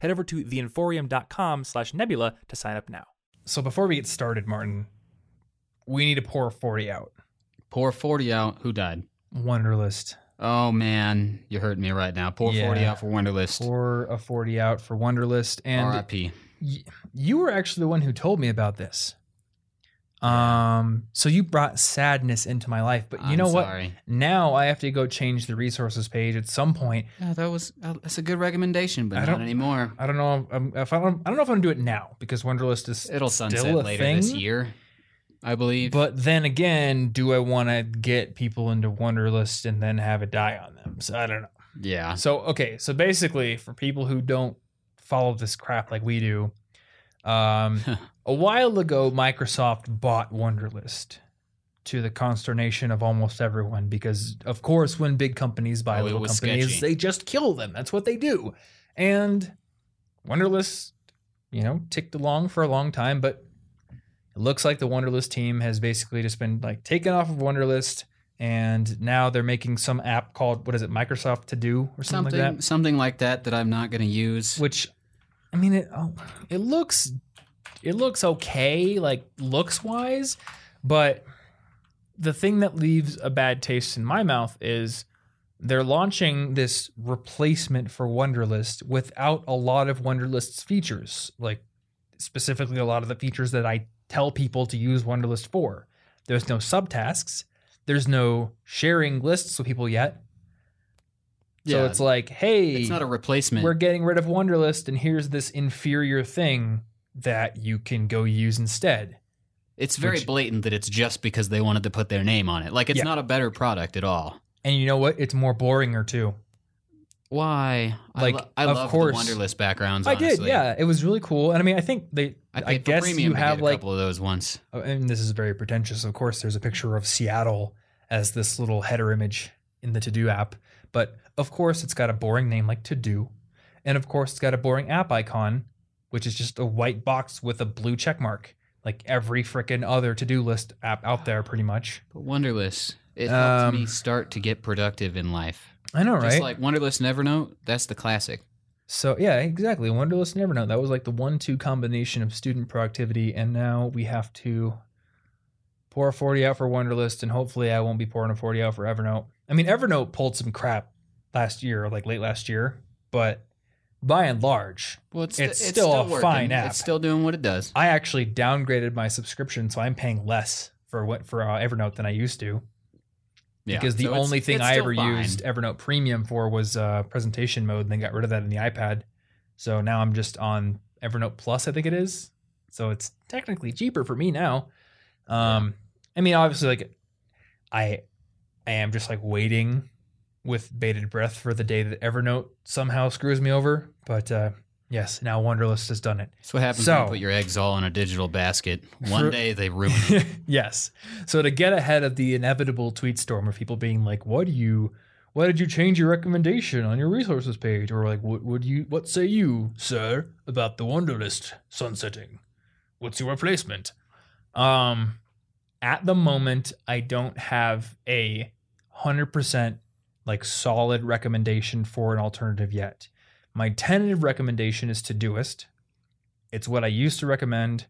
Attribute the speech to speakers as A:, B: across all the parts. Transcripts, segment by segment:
A: Head over to theinforium.com slash nebula to sign up now.
B: So before we get started, Martin, we need to pour 40 out.
C: Pour 40 out. Who died?
B: Wunderlist.
C: Oh, man. You're hurting me right now. Pour 40 out for Wunderlist.
B: Pour a 40 out for Wunderlist. And
C: RIP.
B: y- you were actually the one who told me about this. Um, so you brought sadness into my life, but you
C: I'm
B: know what?
C: sorry.
B: Now I have to go change the resources page at some point.
C: Yeah, that was uh, that's a good recommendation, but
B: I
C: not
B: don't-
C: anymore.
B: I don't know um, if I don't, I don't know if I'm gonna do it now because Wunderlist is
C: It'll sunset
B: still a
C: later
B: thing.
C: this year, I believe.
B: But then again, do I want to get people into Wunderlist and then have it die on them? So I don't know.
C: yeah,
B: So okay, so basically, for people who don't follow this crap like we do, um, a while ago, Microsoft bought Wunderlist to the consternation of almost everyone because, of course, when big companies buy
C: Oh,
B: little companies,
C: sketchy.
B: they just kill them. That's what they do. And Wunderlist, you know, ticked along for a long time, but it looks like the Wunderlist team has basically just been like taken off of Wunderlist. And now they're making some app called what is it, Microsoft To Do or something,
C: something
B: like that.
C: something like that that I'm not going to use.
B: Which, I mean, it oh, it looks it looks okay, like looks wise, but the thing that leaves a bad taste in my mouth is they're launching this replacement for Wunderlist without a lot of Wunderlist's features, like specifically a lot of the features that I tell people to use Wunderlist for. There's no subtasks. There's no sharing lists with people yet. So
C: Yeah,
B: it's like, hey,
C: it's not a replacement.
B: we're getting rid of Wunderlist, and here's this inferior thing that you can go use instead.
C: it's very
B: which-
C: blatant that it's just because they wanted to put their name on it. Like it's
B: Yeah.
C: not a better product at all.
B: And you know what? It's more boringer too.
C: Why?
B: Like,
C: I, lo- I
B: of
C: love
B: course.
C: the Wunderlist backgrounds.
B: I did, yeah. It was really cool, and I mean, I think they.
C: I,
B: I, guess
C: premium
B: you have
C: get a couple of those once.
B: oh, and this is very pretentious. Of course, there's a picture of Seattle as this little header image in the To Do app, but of course, it's got a boring name like To Do, and of course, it's got a boring app icon, which is just a white box with a blue check mark, like every freaking other To Do list app out there, pretty much.
C: But Wunderlist, it helped me
B: Um,
C: start to get productive in life.
B: I know,
C: Just
B: right?
C: like Wunderlist and Evernote, that's the classic.
B: So yeah, exactly. Wunderlist and Evernote. That was like the one-two combination of student productivity, and now we have to pour a forty out for Wunderlist, and hopefully, I won't be pouring a forty out for Evernote. I mean, Evernote pulled some crap last year, like late last year, but by and large,
C: Well, it's,
B: It's
C: it's
B: still a
C: working.
B: fine app.
C: It's still doing what it does.
B: I actually downgraded my subscription, so I'm paying less for what for uh, Evernote than I used to.
C: Yeah.
B: because the
C: So it's-
B: only thing I ever
C: fine.
B: used Evernote Premium for was uh, presentation mode, and then got rid of that in the iPad. So now I'm just on Evernote Plus, I think it is. So it's technically cheaper for me now. Um, I mean, obviously, like I, I am just like waiting with bated breath for the day that Evernote somehow screws me over. But uh, yes, now Wunderlist has done it.
C: That's what happens when you put your eggs all in a digital basket. One
B: For-
C: day they ruin it.
B: yes. So to get ahead of the inevitable tweet storm of people being like, "What do you? Why did you change your recommendation on your resources page?" Or like, "What would you? What say you, sir, about the Wunderlist sunsetting? What's your replacement?" Um, at the moment, I don't have a hundred percent like solid recommendation for an alternative yet. My tentative recommendation is Todoist. It's what I used to recommend.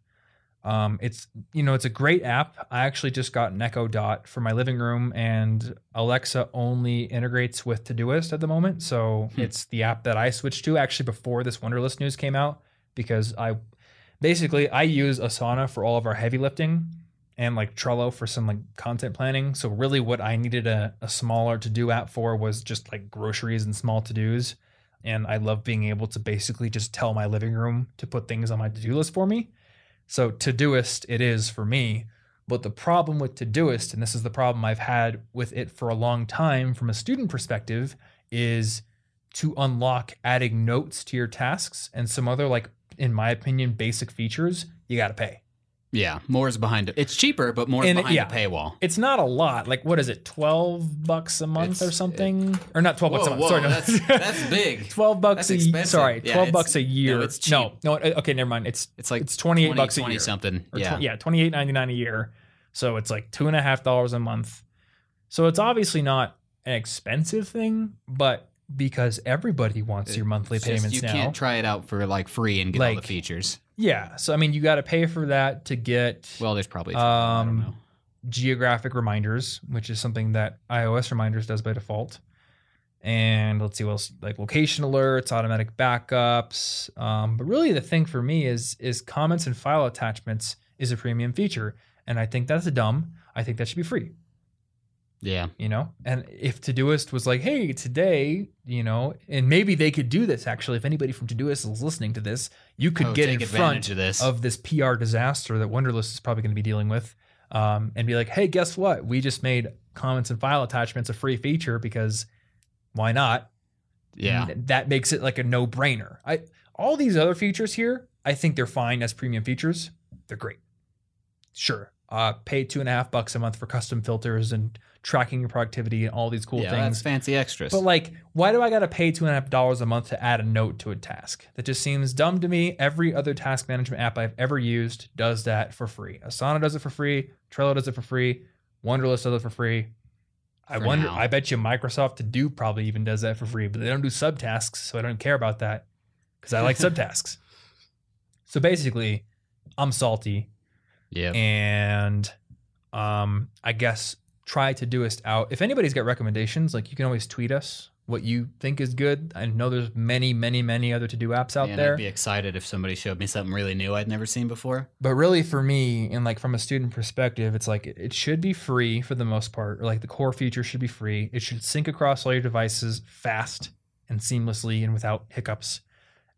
B: Um, it's you know it's a great app. I actually just got an Echo Dot for my living room, and Alexa only integrates with Todoist at the moment. So
C: Hmm.
B: it's the app that I switched to actually before this Wunderlist news came out because I basically I use Asana for all of our heavy lifting and like Trello for some like content planning. So really, what I needed a, a smaller to do app for was just like groceries and small to dos. And I love being able to basically just tell my living room to put things on my to do list for me. So Todoist it is for me. But the problem with Todoist, and this is the problem I've had with it for a long time from a student perspective, is to unlock adding notes to your tasks and some other like in my opinion basic features, you got to pay.
C: Yeah, more is behind it. It's cheaper, but more is
B: And it-
C: behind
B: yeah.
C: the paywall.
B: It's not a lot. Like what is it? 12 bucks a month or
C: It's-
B: something? or not 12 bucks a
C: Whoa,
B: month.
C: whoa,
B: Sorry, no.
C: that's that's big.
B: 12 bucks
C: That's
B: a year.
C: expensive.
B: Sorry,
C: Yeah,
B: 12 bucks a year.
C: no, it's cheap.
B: No, no, uh, okay, never mind. It's
C: It's like
B: it's 28
C: 20,
B: bucks a
C: 20
B: year.
C: something.
B: or
C: yeah,
B: tw- yeah, twenty eight ninety nine a year. So it's like two and a half dollars a month. So it's obviously not an expensive thing, but because everybody wants your monthly
C: It's just
B: payments
C: you
B: now,
C: can't try it out for like free and get all the features.
B: Yeah. So I mean, you got to pay for that to get
C: Well, there's probably a I don't
B: Um,
C: know.
B: geographic reminders, which is something that iOS reminders does by default. And let's see what else like location alerts, automatic backups. Um, but really the thing for me is is comments and file attachments is a premium feature. And I think that's a dumb. I think that should be free.
C: Yeah,
B: You know? And if Todoist was like, hey, today, you know, and maybe they could do this actually, if anybody from Todoist is listening to this, you could
C: Oh,
B: get in front
C: of this.
B: of this PR disaster that Wunderlist is probably going to be dealing with, um, and be like, "Hey, guess what? We just made comments and file attachments a free feature because why not?"
C: yeah.
B: And that makes it like a no brainer. I all these other features here, I think they're fine as premium features. They're great. Sure, uh, pay two and a half bucks a month for custom filters and tracking your productivity and all these cool
C: yeah,
B: things.
C: that's fancy extras.
B: But like, why do I gotta pay two and a half dollars a month to add a note to a task? That just seems dumb to me. Every other task management app I've ever used does that for free. Asana does it for free. Trello does it for free. Wunderlist does it for free. I
C: For
B: wonder.
C: now.
B: I bet you Microsoft To Do probably even does that for free, but they don't do subtasks, so I don't care about that because I like subtasks. So basically, I'm salty
C: yeah,
B: and um, I guess try to Todoist out. If anybody's got recommendations, like you can always tweet us what you think is good. I know there's many, many, many other to do apps out
C: and
B: there,
C: I'd be excited if somebody showed me something really new I'd never seen before.
B: but really for me, and like from a student perspective, it's like it, should be free for the most part. Or like the core feature should be free. It should sync across all your devices fast and seamlessly and without hiccups.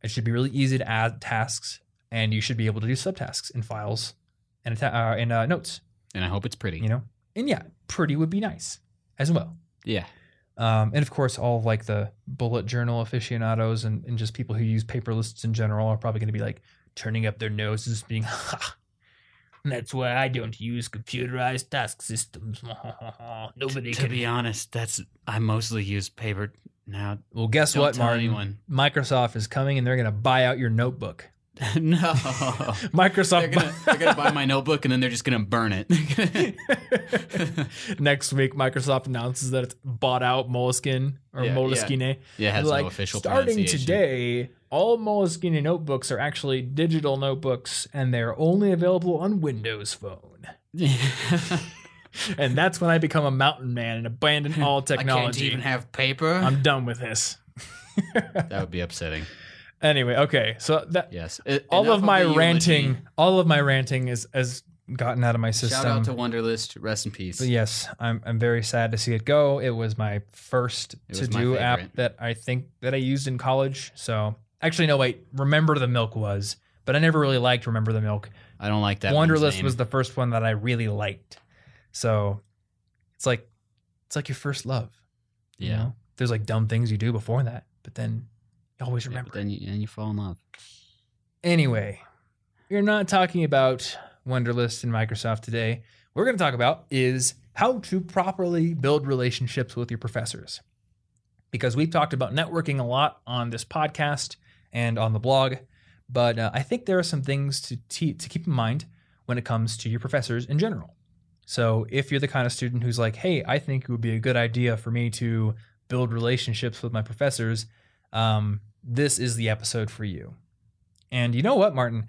B: It should be really easy to add tasks, and you should be able to do subtasks in files and atta- uh, in uh, notes.
C: And I hope it's pretty.
B: you know and yeah pretty would be nice as well.
C: Yeah,
B: um, and of course all of like the bullet journal aficionados and, and just people who use paper lists in general are probably going to be like turning up their noses being ha that's why i don't use computerized task systems. Nobody
C: to
B: can
C: be honest, that's I mostly use paper now.
B: well guess what martin?
C: anyone.
B: microsoft is coming and they're going to buy out your notebook
C: no,
B: microsoft
C: they're gonna they're gonna buy my notebook and then they're just gonna burn it.
B: Next week, Microsoft announces that it's bought out Moleskine or
C: Yeah, yeah.
B: Moleskine.
C: yeah, it has
B: like,
C: no official
B: starting today, all Moleskine notebooks are actually digital notebooks, and they're only available on Windows Phone. And that's when I become a mountain man and abandon all
C: I can't
B: technology.
C: even have paper.
B: I'm done with this.
C: that would be upsetting.
B: Anyway, okay, so that
C: Yes. It-
B: all of my
C: the eulogy.
B: ranting, all of my ranting is has gotten out of my system.
C: Shout out to Wunderlist. Rest in peace.
B: But yes, I'm I'm very sad to see it go. It was my first to do app that I think that I used in college. So actually, no, wait. Remember the Milk was, but I never really liked Remember the Milk.
C: I don't like that. Wunderlist
B: was the first one that I really liked. So it's like it's like your first love. you know? there's like dumb things you do before that, but then you always
C: Yeah,
B: remember.
C: but then you, and you fall in love.
B: Anyway, we're not talking about Wunderlist and Microsoft today. What we're going to talk about is how to properly build relationships with your professors. Because we've talked about networking a lot on this podcast and on the blog, but uh, I think there are some things to, te- to keep in mind when it comes to your professors in general. So if you're the kind of student who's like, hey, I think it would be a good idea for me to build relationships with my professors, um, this is the episode for you. And you know what, Martin?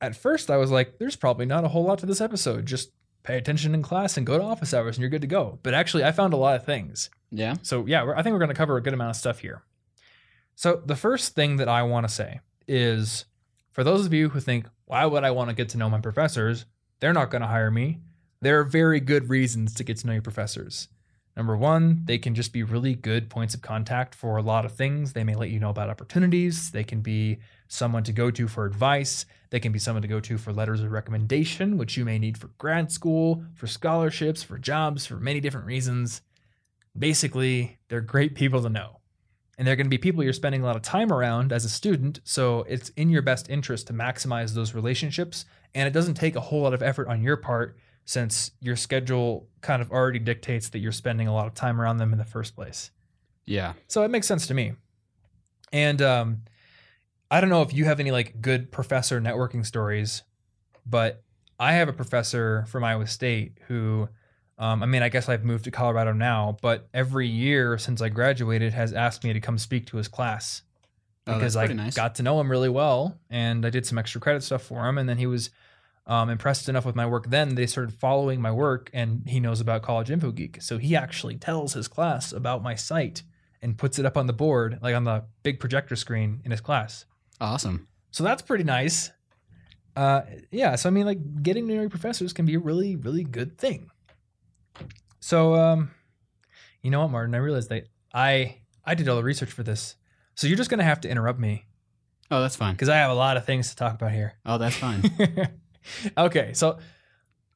B: At first, I was like, there's probably not a whole lot to this episode. Just pay attention in class and go to office hours and you're good to go. But actually, I found a lot of things.
C: Yeah.
B: So, yeah, I think we're going to cover a good amount of stuff here. So, the first thing that I want to say is for those of you who think, why would I want to get to know my professors? They're not going to hire me. There are very good reasons to get to know your professors. Number one, they can just be really good points of contact for a lot of things. They may let you know about opportunities. They can be someone to go to for advice. They can be someone to go to for letters of recommendation, which you may need for grad school, for scholarships, for jobs, for many different reasons. Basically, they're great people to know. and they're going to be people you're spending a lot of time around as a student. So it's in your best interest to maximize those relationships. And it doesn't take a whole lot of effort on your part since your schedule kind of already dictates that you're spending a lot of time around them in the first place.
C: Yeah.
B: So it makes sense to me. And um, I don't know if you have any like good professor networking stories, but I have a professor from Iowa State who, um, I mean, I guess I've moved to Colorado now, but every year since I graduated has asked me to come speak to his class
C: Oh,
B: because I
C: nice.
B: got to know him really well and I did some extra credit stuff for him. And then he was um, impressed enough with my work then they started following my work and he knows about College Info Geek. So he actually tells his class about my site and puts it up on the board, like on the big projector screen in his class.
C: awesome.
B: So that's pretty nice. Uh, yeah. So I mean, like getting to know your professors can be a really, really good thing. So, um, you know what, Martin? I realized that I I did all the research for this, so you're just gonna have to interrupt me
C: Oh, that's fine.
B: because I have a lot of things to talk about here.
C: Oh, that's fine.
B: okay, so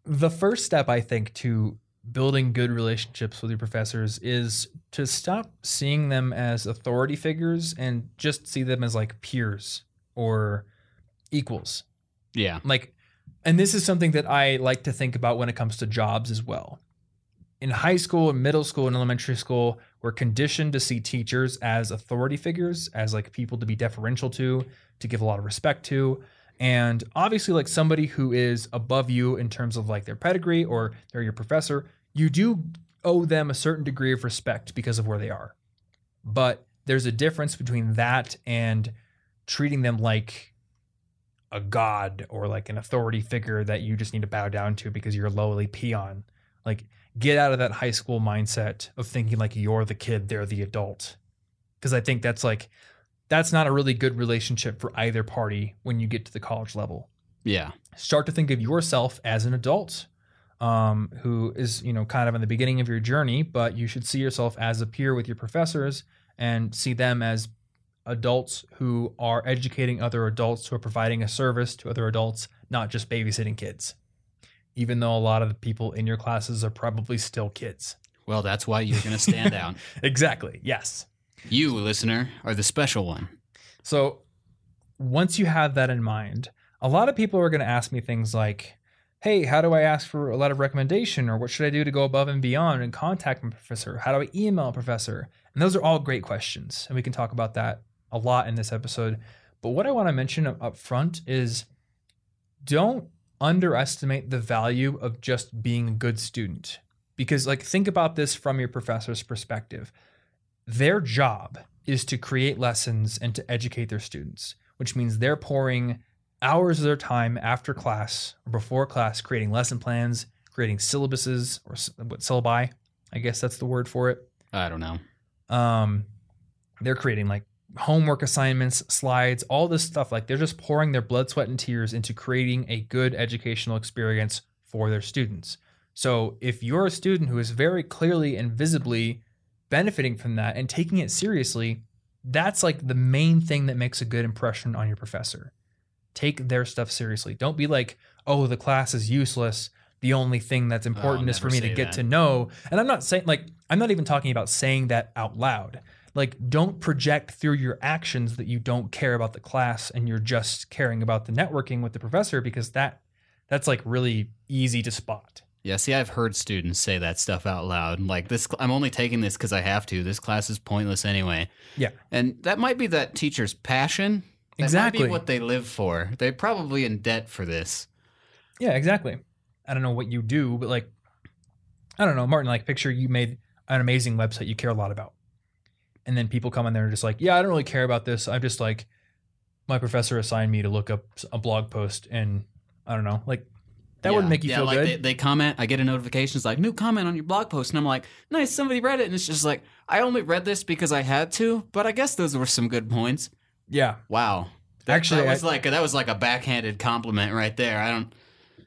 B: the first step I think to building good relationships with your professors is to stop seeing them as authority figures and just see them as like peers or equals.
C: yeah.
B: Like and this is something that I like to think about when it comes to jobs as well. In high school and middle school and elementary school, we're conditioned to see teachers as authority figures, as like people to be deferential to, to give a lot of respect to. And obviously, like somebody who is above you in terms of like their pedigree or they're your professor, you do owe them a certain degree of respect because of where they are. But there's a difference between that and treating them like a god or like an authority figure that you just need to bow down to because you're a lowly peon. Like, get out of that high school mindset of thinking like you're the kid, they're the adult. Because I think that's like, that's not a really good relationship for either party when you get to the college level.
C: Yeah.
B: Start to think of yourself as an adult um, who is, you know, kind of in the beginning of your journey, but you should see yourself as a peer with your professors and see them as adults who are educating other adults who are providing a service to other adults, not just babysitting kids. Even though a lot of the people in your classes are probably still kids.
C: Well, that's why you're going to stand out.
B: Exactly. Yes.
C: You, listener, are the special one.
B: So once you have that in mind, a lot of people are going to ask me things like, Hey, how do I ask for a letter of recommendation? Or what should I do to go above and beyond and contact my professor? How do I email a professor? And those are all great questions. And we can talk about that a lot in this episode. But what I want to mention up up front is don't underestimate the value of just being a good student. Because, like, think about this from your professor's perspective. Their job is to create lessons and to educate their students, which means they're pouring hours of their time after class or before class creating lesson plans, creating syllabuses or what syllabi, I guess that's the word for it.
C: I don't know.
B: Um, they're creating like homework assignments, slides, all this stuff. Like they're just pouring their blood, sweat, and tears into creating a good educational experience for their students. So if you're a student who is very clearly and visibly benefiting from that and taking it seriously, that's like the main thing that makes a good impression on your professor. Take their stuff seriously. Don't be like, oh, the class is useless. The only thing that's oh, important is for me to get
C: that.
B: to know. And I'm not saying, like, I'm not even talking about saying that out loud. Like, don't project through your actions that you don't care about the class and you're just caring about the networking with the professor because that that's like really easy to spot.
C: Yeah, see, I've heard students say that stuff out loud. Like this, I'm only taking this because I have to. This class is pointless anyway.
B: Yeah.
C: and that might be that teacher's passion. That
B: Exactly.
C: what they live for. They're probably in debt for this.
B: Yeah, exactly. I don't know what you do, but like, I don't know, Martin. Like, picture you made an amazing website you care a lot about, and then people come in there and just like, yeah, I don't really care about this. I'm just like, my professor assigned me to look up a blog post, and I don't know, like, that
C: Yeah.
B: wouldn't make you
C: yeah,
B: feel
C: like
B: good.
C: They, they comment. I get a notification. It's like new comment on your blog post, and I'm like, nice, somebody read it, and it's just like, I only read this because I had to, but I guess those were some good points.
B: yeah,
C: Wow. That,
B: Actually,
C: that was
B: I-
C: like that was like a backhanded compliment right there. I don't.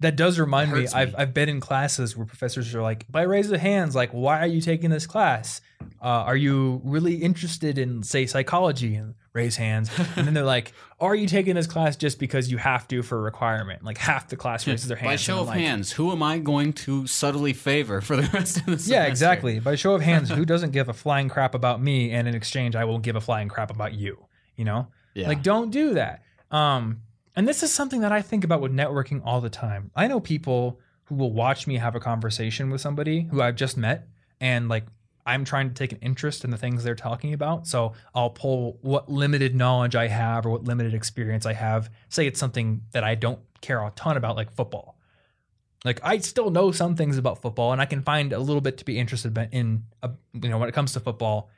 B: that does remind
C: It
B: me. I've. I've been in classes where professors are like, by raise of hands, like, why are you taking this class? Uh, are you really interested in say psychology? And raise hands. And then they're like, are you taking this class just because you have to for a requirement? Like half the class raises their hands.
C: By show of
B: like,
C: hands, who am I going to subtly favor for the rest of the semester?
B: Yeah, exactly. By show of hands, who doesn't give a flying crap about me? And in exchange, I will give a flying crap about you. You know,
C: Yeah.
B: like don't do that. Um, and this is something that I think about with networking all the time. I know people who will watch me have a conversation with somebody who I've just met, and like I'm trying to take an interest in the things they're talking about. So I'll pull what limited knowledge I have or what limited experience I have. Say it's something that I don't care a ton about, like football. Like I still know some things about football, and I can find a little bit to be interested in. uh you know, when it comes to football,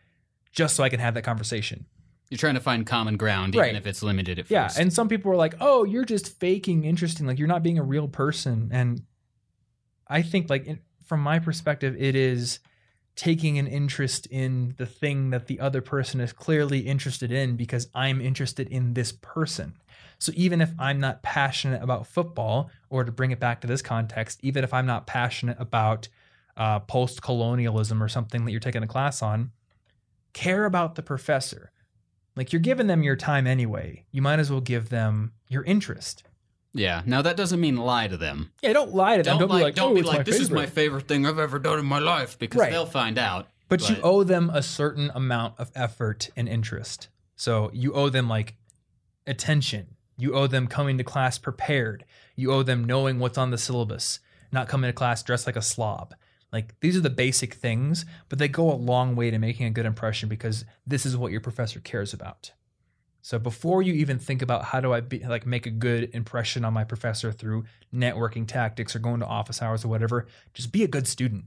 B: just so I can have that conversation.
C: You're trying to find common ground,
B: Right.
C: even if it's limited at
B: Yeah,
C: first.
B: and some people are like, "Oh, you're just faking interesting. Like you're not being a real person." And I think, like in, from my perspective, it is taking an interest in the thing that the other person is clearly interested in because I'm interested in this person. So even if I'm not passionate about football, or to bring it back to this context, even if I'm not passionate about uh, post colonialism or something that you're taking a class on, care about the professor. Like you're giving them your time anyway. You might as well give them your interest.
C: Yeah. Now that doesn't mean lie to them.
B: Yeah, don't lie to them.
C: Don't,
B: Don't,
C: like,
B: be like,
C: don't
B: oh,
C: be like, this is my
B: favorite."
C: favorite thing I've ever done in my life because
B: Right.
C: they'll find out.
B: But, you owe them a certain amount of effort and interest. So you owe them like attention. You owe them coming to class prepared. You owe them knowing what's on the syllabus, not coming to class dressed like a slob. Like these are the basic things, but they go a long way to making a good impression because this is what your professor cares about. So before you even think about how do I be, like make a good impression on my professor through networking tactics or going to office hours or whatever, just be a good student.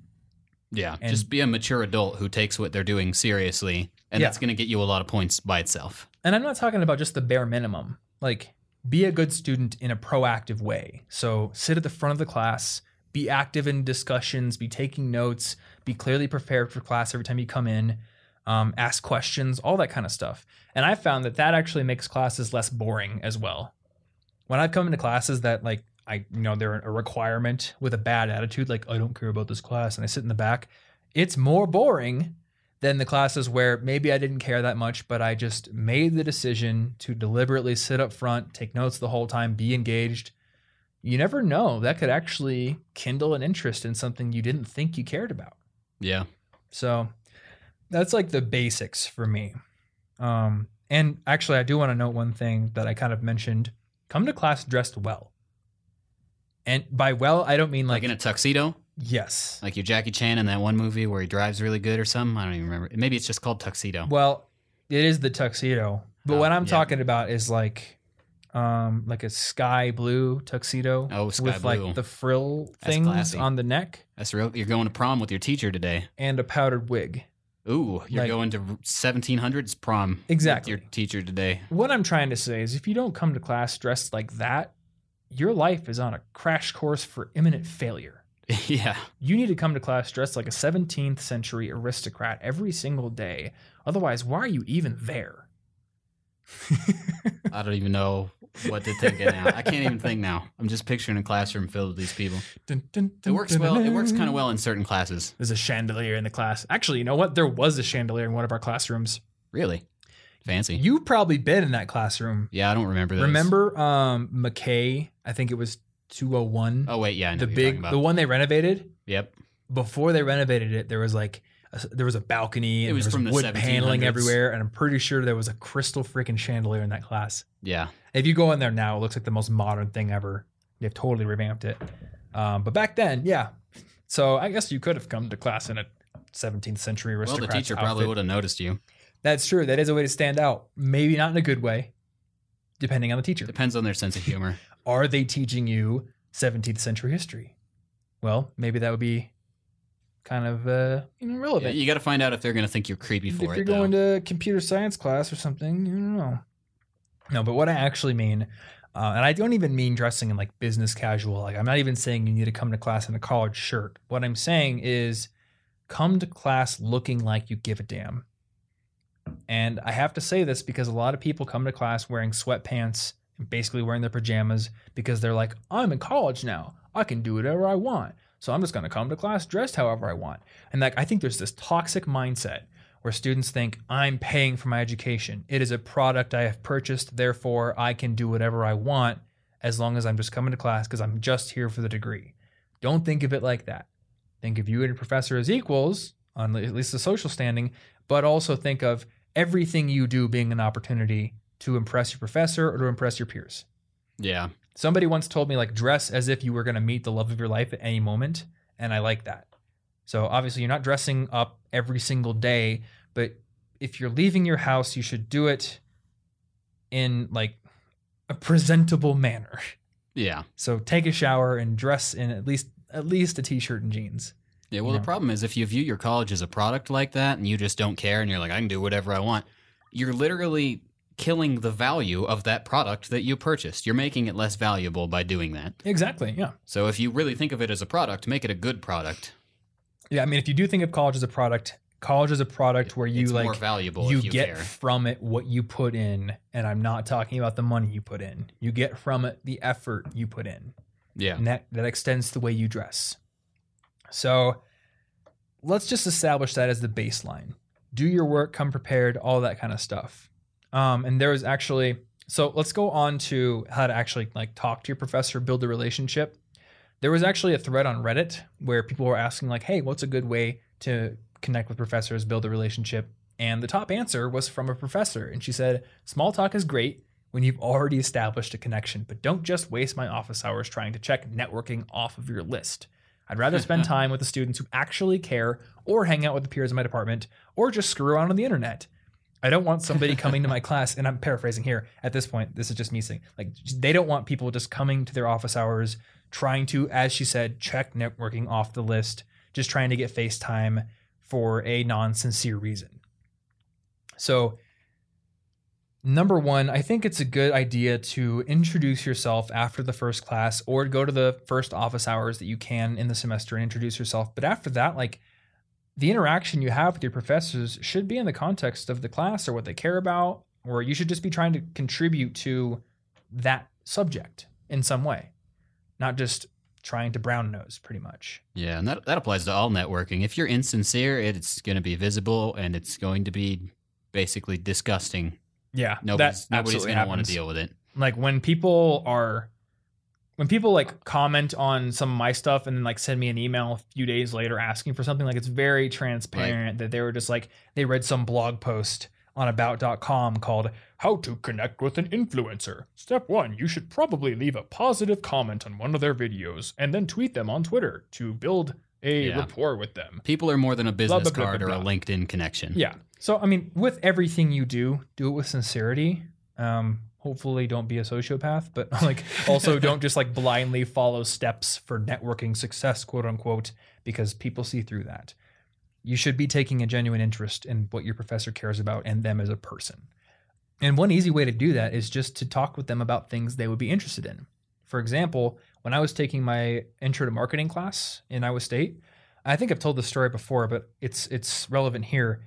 C: Yeah.
B: And-
C: just be a mature adult who takes what they're doing seriously, and
B: Yeah.
C: that's going to get you a lot of points by itself.
B: And I'm not talking about just the bare minimum. Like, be a good student in a proactive way. So, sit at the front of the class, be active in discussions, be taking notes, be clearly prepared for class every time you come in, um, ask questions, all that kind of stuff. And I found that that actually makes classes less boring as well. When I've come into classes that, like, I, you know, they're a requirement with a bad attitude, like, I don't care about this class, and I sit in the back, it's more boring than the classes where maybe I didn't care that much, but I just made the decision to deliberately sit up front, take notes the whole time, be engaged. You never know. That could actually kindle an interest in something you didn't think you cared about.
C: Yeah.
B: So that's like the basics for me. Um, and actually, I do want to note one thing that I kind of mentioned come to class dressed well. And by well, I don't mean
C: Like,
B: like,
C: in a tuxedo,
B: yes.
C: like your Jackie Chan in that one movie where he drives really good or something. I don't even remember. Maybe it's just called tuxedo.
B: Well, it is the tuxedo, but
C: Oh,
B: what I'm
C: yeah.
B: talking about is like, um, like a sky blue tuxedo
C: Oh, sky
B: with
C: blue.
B: like the frill
C: That's
B: things
C: classy.
B: on the neck
C: That's real. You're going to prom with your teacher today.
B: and a powdered wig.
C: Ooh, you're
B: Like-
C: going to 1700s prom.
B: Exactly.
C: With your teacher today.
B: What I'm trying to say is, if you don't come to class dressed like that, your life is on a crash course for imminent failure.
C: yeah.
B: You need to come to class dressed like a 17th century aristocrat every single day. Otherwise, why are you even there?
C: I don't even know what to think of now. I can't even think now. I'm just picturing a classroom filled with these people. It works well. It works kind of well in certain classes.
B: There's a chandelier in the class. Actually, you know what? There was a chandelier in one of our classrooms.
C: Really fancy.
B: You've probably been in that classroom.
C: yeah, I don't remember those.
B: Remember um MacKay? I think it was 201.
C: Oh wait, yeah,
B: the
C: what you're talking
B: big the one they renovated.
C: Yep.
B: Before they renovated it, there was like there was a balcony and
C: It was
B: there was
C: from
B: wood paneling everywhere, and I'm pretty sure there was a crystal freaking chandelier in that class.
C: Yeah.
B: If you go in there now, it looks like the most modern thing ever. They've totally revamped it. Um, but back then, yeah. So I guess you could have come to class in a 17th century aristocrat.
C: Well, the teacher probably would have noticed you.
B: That's true. That is a way to stand out. Maybe not in a good way, depending on the teacher.
C: Depends on their sense of humor.
B: Are they teaching you 17th century history? Well, maybe that would be kind of uh, you know
C: Yeah, you got to find out if they're going to think you're creepy for it. if you're. Though.
B: going to computer science class or something, you don't know. No, but what I actually mean, uh, and I don't even mean dressing in like business casual. Like I'm not even saying you need to come to class in a collared shirt. What I'm saying is come to class looking like you give a damn. And I have to say this because a lot of people come to class wearing sweatpants and basically wearing their pajamas because they're like, I'm in college now. I can do whatever I want. So I'm just going to come to class dressed however I want. And like I think there's this toxic mindset where students think I'm paying for my education. It is a product I have purchased, therefore I can do whatever I want as long as I'm just coming to class because I'm just here for the degree. Don't think of it like that. Think of you and your professor as equals on at least the social standing, but also think of everything you do being an opportunity to impress your professor or to impress your peers.
C: Yeah.
B: Somebody once told me like dress as if you were going to meet the love of your life at any moment, and I like that. So obviously you're not dressing up every single day, but if you're leaving your house, you should do it in like a presentable manner.
C: Yeah.
B: So take a shower and dress in at least at least a t-shirt and jeans.
C: Yeah, well,
B: Yeah.
C: the problem is if you view your college as a product like that and you just don't care and you're like, I can do whatever I want, you're literally killing the value of that product that you purchased. You're making it less valuable by doing that.
B: Exactly. Yeah.
C: So if you really think of it as a product, make it a good product.
B: Yeah, I mean if you do think of college as a product, college is a product where you
C: it's
B: like
C: more valuable
B: you,
C: you
B: get
C: care.
B: from it what you put in and i'm not talking about the money you put in you get from it the effort you put in
C: Yeah.
B: and that, that extends the way you dress so let's just establish that as the baseline do your work come prepared all that kind of stuff um, and there was actually so let's go on to how to actually like talk to your professor build a relationship. There was actually a thread on reddit where people were asking like hey what's a good way to connect with professors build a relationship? And the top answer was from a professor and she said small talk is great when you've already established a connection but don't just waste my office hours trying to check networking off of your list. I'd rather spend time with the students who actually care or hang out with the peers in my department or just screw around on the internet. I don't want somebody coming to my class, and I'm paraphrasing here at this point. This is just me saying, like, they don't want people just coming to their office hours, trying to, as she said, check networking off the list, just trying to get FaceTime for a non sincere reason. So, number one, I think it's a good idea to introduce yourself after the first class or go to the first office hours that you can in the semester and introduce yourself. But after that, like the interaction you have with your professors should be in the context of the class or what they care about, or you should just be trying to contribute to that subject in some way, not just trying to brown nose pretty much.
C: Yeah, and that, that applies to all networking. If you're insincere, it's going to be visible and it's going to be basically disgusting.
B: Yeah,
C: Nobody's, nobody's going to want to deal with it.
B: like when people are when people like comment on some of my stuff and then like send me an email a few days later asking for something like it's very transparent that they were just like they read some blog post on about.com called how to connect with an influencer step 1 you should probably leave a positive comment on one of their videos and then tweet them on twitter to build a
C: Yeah.
B: rapport with them
C: People are more than a business
B: blah, blah,
C: card
B: blah,
C: or a. LinkedIn connection.
B: yeah. So I mean, with everything you do, do it with sincerity. Um, hopefully, don't be a sociopath, but like also don't just like blindly follow steps for networking success, quote unquote, because people see through that. You should be taking a genuine interest in what your professor cares about and them as a person. And one easy way to do that is just to talk with them about things they would be interested in. For example, when I was taking my intro to marketing class in Iowa State, I think I've told this story before, but it's it's relevant here.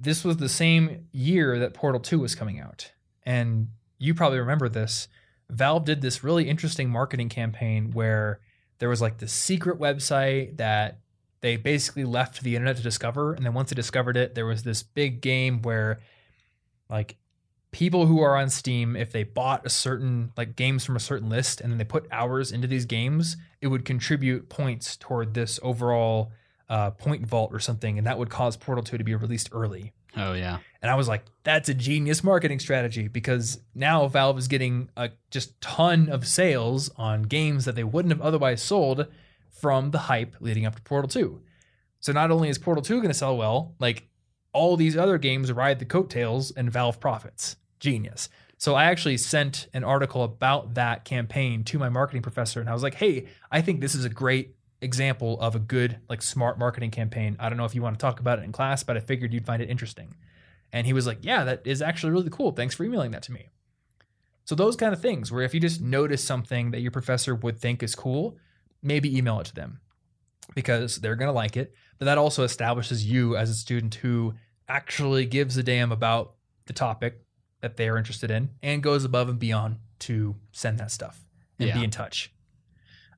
B: This was the same year that Portal 2 was coming out. And you probably remember this. Valve did this really interesting marketing campaign where there was like this secret website that they basically left the internet to discover. And then once they discovered it, there was this big game where like people who are on Steam, if they bought a certain like games from a certain list and then they put hours into these games, it would contribute points toward this overall uh, point vault or something, and that would cause Portal 2 to be released early.
C: Oh, yeah.
B: And I was like, that's a genius marketing strategy because now Valve is getting a just ton of sales on games that they wouldn't have otherwise sold from the hype leading up to Portal 2. So not only is Portal 2 going to sell well, like all these other games ride the coattails and Valve profits. Genius. So I actually sent an article about that campaign to my marketing professor and I was like, "Hey, I think this is a great example of a good like smart marketing campaign. I don't know if you want to talk about it in class, but I figured you'd find it interesting." And he was like, "Yeah, that is actually really cool. Thanks for emailing that to me." So those kind of things where if you just notice something that your professor would think is cool, maybe email it to them because they're going to like it. But that also establishes you as a student who actually gives a damn about the topic that they are interested in and goes above and beyond to send that stuff and
C: Yeah.
B: be in touch.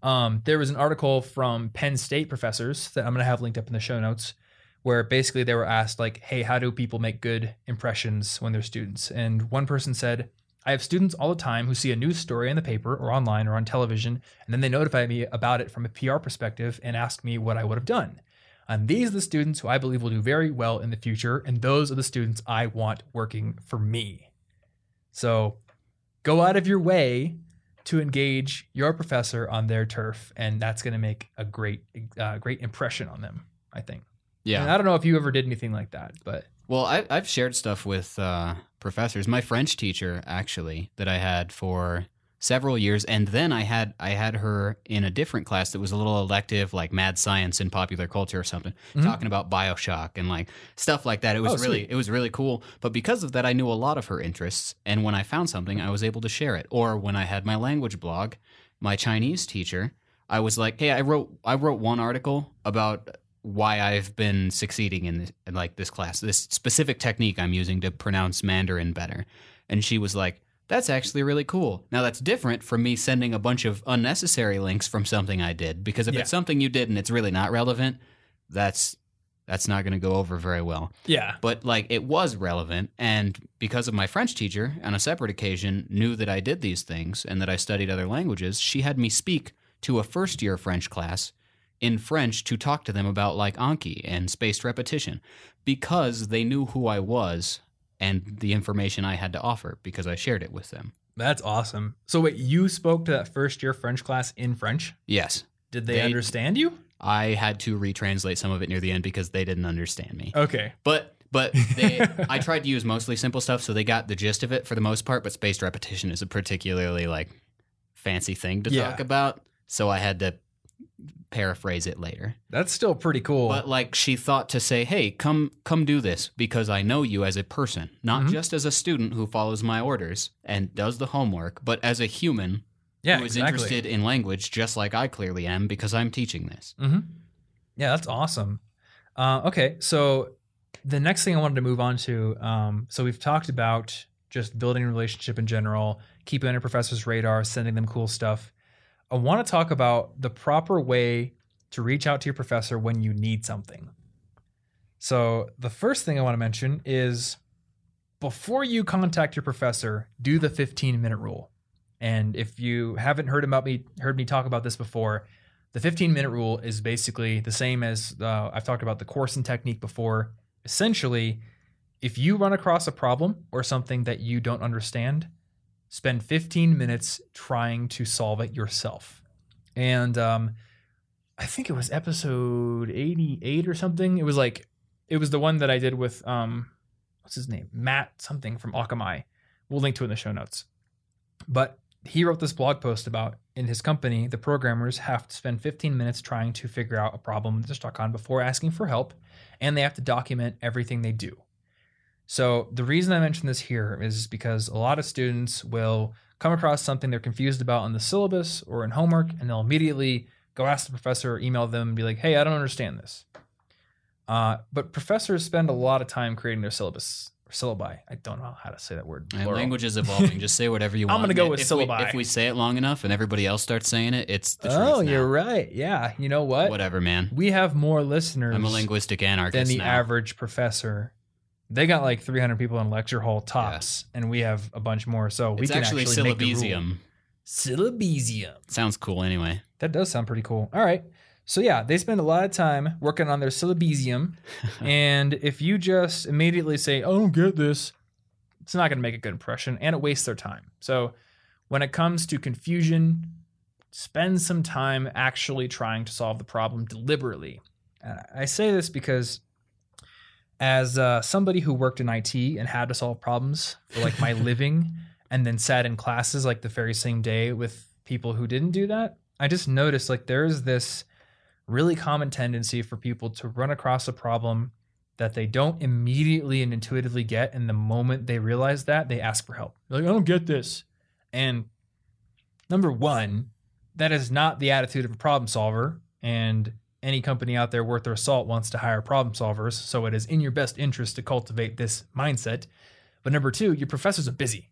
B: Um, there was an article from Penn State professors that I'm going to have linked up in the show notes where basically they were asked like, "Hey, how do people make good impressions when they're students?" And one person said, "I have students all the time who see a news story in the paper or online or on television, and then they notify me about it from a PR perspective and ask me what I would have done." And these are the students who I believe will do very well in the future, and those are the students I want working for me. So go out of your way to engage your professor on their turf, and that's going to make a great, uh, great impression on them. I think.
C: Yeah.
B: And I don't know if you ever did anything like that, but
C: Well, I, I've shared stuff with uh, professors. My French teacher, actually, that I had for several years, and then I had I had her in a different class that was a little elective, like mad science and popular culture or something,
B: Mhm.
C: talking about Bioshock and like stuff like that. It was
B: Oh,
C: really
B: sweet.
C: it was really cool. But because of that, I knew a lot of her interests, and when I found something, I was able to share it. Or when I had my language blog, my Chinese teacher, I was like, hey, I wrote I wrote one article about why I've been succeeding in, this, in like this class, this specific technique I'm using to pronounce Mandarin better. And she was like, "That's actually really cool." Now that's different from me sending a bunch of unnecessary links from something I did because if
B: Yeah.
C: it's something you did and it's really not relevant, that's that's not going to go over very well.
B: yeah,
C: But like it was relevant and because of my French teacher on a separate occasion knew that I did these things and that I studied other languages, she had me speak to a first year French class in French to talk to them about like Anki and spaced repetition because they knew who I was and the information I had to offer because I shared it with them.
B: that's awesome. So wait, you spoke to that first year French class in French?
C: Yes.
B: Did they,
C: They-
B: understand you?
C: I had to retranslate some of it near the end because they didn't understand me.
B: Okay.
C: But but they I tried to use mostly simple stuff so they got the gist of it for the most part, but spaced repetition is a particularly like fancy thing to
B: Yeah.
C: talk about. So I had to paraphrase it later.
B: That's still pretty cool.
C: But like she thought to say, "Hey, come come do this because I know you as a person, not
B: Mhm.
C: just as a student who follows my orders and does the homework, but as a human
B: yeah,
C: who is
B: exactly.
C: interested in language just like I clearly am because I'm teaching this."
B: hmm Yeah, that's awesome. Uh, okay, so the next thing I wanted to move on to, um, so we've talked about just building a relationship in general, keeping on a professor's radar, sending them cool stuff. I want to talk about the proper way to reach out to your professor when you need something. So the first thing I want to mention is before you contact your professor, do the 15 minute rule. And if you haven't heard about me, heard me talk about this before, the 15 minute rule is basically the same as uh, I've talked about the Corson technique before. Essentially, if you run across a problem or something that you don't understand, spend 15 minutes trying to solve it yourself. And um, I think it was episode 88 or something. It was like, it was the one that I did with, um, what's his name? Matt something from Akamai. We'll link to it in the show notes. But he wrote this blog post about in his company, the programmers have to spend 15 minutes trying to figure out a problem they're stuck on before asking for help, and they have to document everything they do. So the reason I mention this here is because a lot of students will come across something they're confused about in the syllabus or in homework, and they'll immediately go ask the professor or email them and be like, "Hey, I don't understand this." Uh, but professors spend a lot of time creating their syllabus or syllabi. I don't know how to say that word.
C: Language is evolving. Just say whatever you want.
B: I'm gonna go with
C: if we,
B: syllabi.
C: if we say it long enough and everybody else starts saying it, it's the
B: Oh, you're right. Yeah. You know what?
C: Whatever, man.
B: We have more listeners
C: I'm a linguistic anarchist.
B: than the
C: now.
B: average professor. They got like 300 people in lecture hall tops, and we have a bunch more. So we
C: it's
B: can
C: actually,
B: actually, make the rule.
C: syllabesium.
B: Syllabesium.
C: Sounds cool anyway.
B: That does sound pretty cool. All right. So yeah, they spend a lot of time working on their syllabesium, and if you just immediately say, "I don't get this," it's not going to make a good impression, and it wastes their time. So when it comes to confusion, spend some time actually trying to solve the problem deliberately. Uh, I say this because as uh, somebody who worked in IT and had to solve problems for like my living, and then sat in classes like the very same day with people who didn't do that, I just noticed like there's this really common tendency for people to run across a problem that they don't immediately and intuitively get. And the moment they realize that, they ask for help. They're like, I don't get this. And number one, that is not the attitude of a problem solver. And any company out there worth their salt wants to hire problem solvers. So it is in your best interest to cultivate this mindset. But number two, your professors are busy.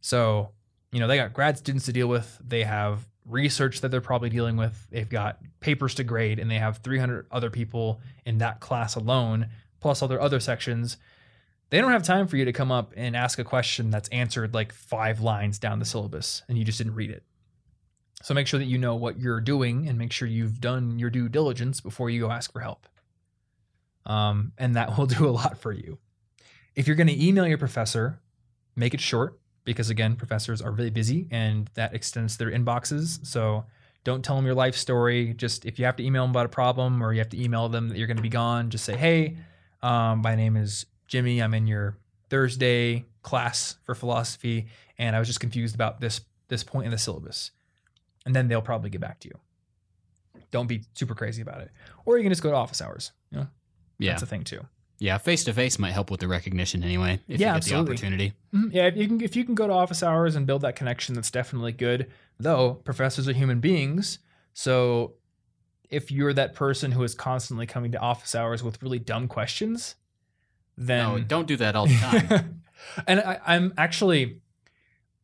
B: So, you know, they got grad students to deal with, they have research that they're probably dealing with. They've got papers to grade, and they have 300 other people in that class alone, plus all their other sections. They don't have time for you to come up and ask a question that's answered like five lines down the syllabus and you just didn't read it. So make sure that you know what you're doing and make sure you've done your due diligence before you go ask for help. Um, and that will do a lot for you. If you're going to email your professor, make it short because again, professors are really busy and that extends their inboxes. So don't tell them your life story. Just if you have to email them about a problem or you have to email them that you're going to be gone, just say, "Hey, um, my name is Jimmy. I'm in your Thursday class for philosophy, and I was just confused about this this point in the syllabus." And then they'll probably get back to you. Don't be super crazy about it, or you can just go to office hours. You know,
C: Yeah.
B: that's a thing too.
C: Yeah, face to face might help with the recognition anyway, if
B: Yeah,
C: you get
B: absolutely.
C: the opportunity.
B: Mhm. Yeah, if you can if you can go to office hours and build that connection, that's definitely good. Though professors are human beings, so if you're that person who is constantly coming to office hours with really dumb questions, then
C: No, don't do that all the time.
B: and I, I'm actually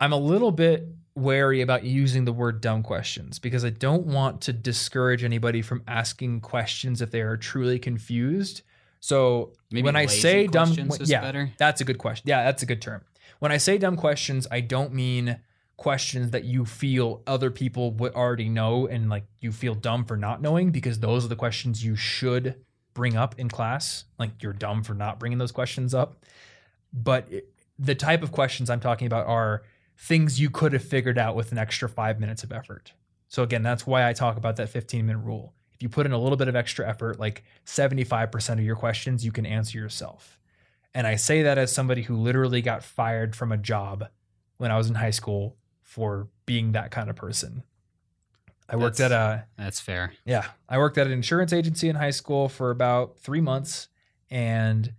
B: I'm a little bit wary about using the word dumb questions because I don't want to discourage anybody from asking questions if they are truly confused. So
C: Maybe
B: when I say dumb,
C: questions
B: yeah,
C: better.
B: that's a good question. Yeah, that's a good term. When I say dumb questions, I don't mean questions that you feel other people would already know and like you feel dumb for not knowing because those are the questions you should bring up in class. Like you're dumb for not bringing those questions up. But it, the type of questions I'm talking about are things you could have figured out with an extra five minutes of effort. So again, that's why I talk about that 15 minute rule. If you put in a little bit of extra effort, like 75% of your questions you can answer yourself. And I say that as somebody who literally got fired from a job when I was in high school for being that kind of person. I worked at a
C: That's fair.
B: yeah, I worked at an insurance agency in high school for about three months, and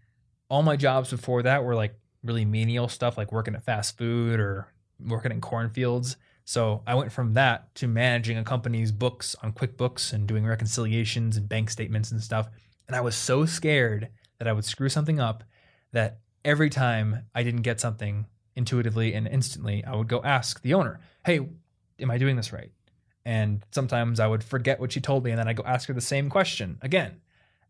B: all my jobs before that were like really menial stuff, like working at fast food or working in cornfields. So I went from that to managing a company's books on QuickBooks and doing reconciliations and bank statements and stuff. And I was so scared that I would screw something up that every time I didn't get something intuitively and instantly, I would go ask the owner, "Hey, am I doing this right?" And sometimes I would forget what she told me, and then I go ask her the same question again.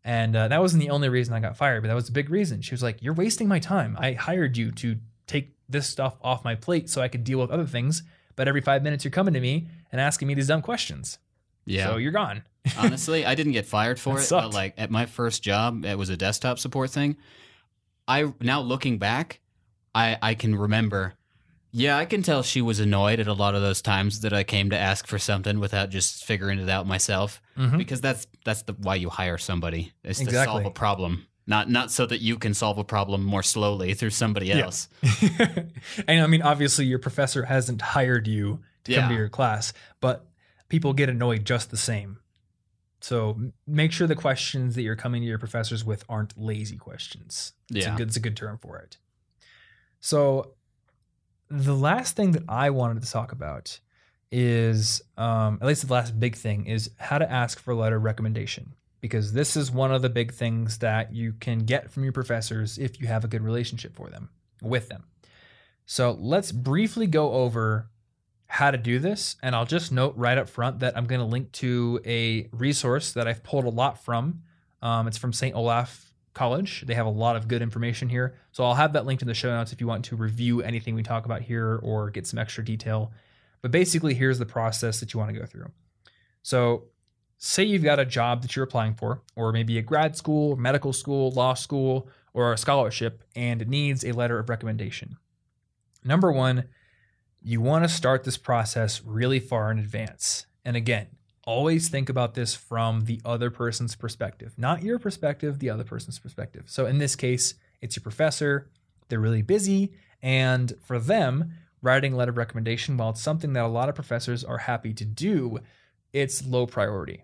B: And uh, that wasn't the only reason I got fired, but that was the big reason. She was like, "You're wasting my time. I hired you to take this stuff off my plate so I could deal with other things. But every five minutes, you're coming to me and asking me these dumb questions.
C: Yeah.
B: So you're gone."
C: Honestly, I didn't get fired for
B: That
C: it,
B: sucked.
C: but like at my first job, it was a desktop support thing. I now looking back, I I can remember. Yeah, I can tell she was annoyed at a lot of those times that I came to ask for something without just figuring it out myself.
B: Mhm.
C: Because that's that's the why you hire somebody is to
B: Exactly.
C: solve a problem, not not so that you can solve a problem more slowly through somebody
B: Yeah.
C: else.
B: and I mean, obviously, your professor hasn't hired you to come to your class, but people get annoyed just the same. So make sure the questions that you're coming to your professors with aren't lazy questions. It's,
C: Yeah.
B: a, good, it's a good term for it. So the last thing that I wanted to talk about is, um, at least the last big thing, is how to ask for a letter of recommendation. Because this is one of the big things that you can get from your professors if you have a good relationship for them with them. So let's briefly go over how to do this. And I'll just note right up front that I'm going to link to a resource that I've pulled a lot from. Um, it's from St. Olaf College. They have a lot of good information here. So I'll have that linked in the show notes if you want to review anything we talk about here or get some extra detail. But basically, here's the process that you want to go through. So, say you've got a job that you're applying for, or maybe a grad school, medical school, law school, or a scholarship, and it needs a letter of recommendation. Number one, you want to start this process really far in advance. And again, always think about this from the other person's perspective, not your perspective, the other person's perspective. So in this case, it's your professor, they're really busy, and for them, writing a letter of recommendation, while it's something that a lot of professors are happy to do, it's low priority.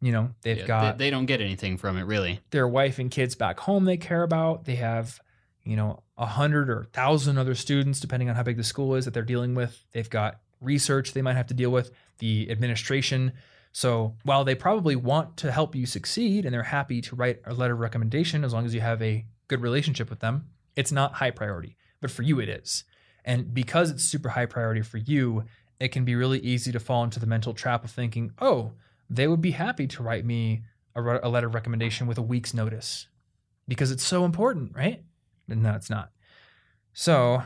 B: You know, they've
C: Yeah,
B: got
C: they, they don't get anything from it really.
B: their wife and kids back home they care about. They have, you know, a hundred or a thousand other students, depending on how big the school is that they're dealing with. They've got research they might have to deal with, the administration. So while they probably want to help you succeed and they're happy to write a letter of recommendation as long as you have a good relationship with them, it's not high priority. But for you, it is. And because it's super high priority for you, it can be really easy to fall into the mental trap of thinking, oh, they would be happy to write me a, re- a letter of recommendation with a week's notice because it's so important, right? No, it's not. So,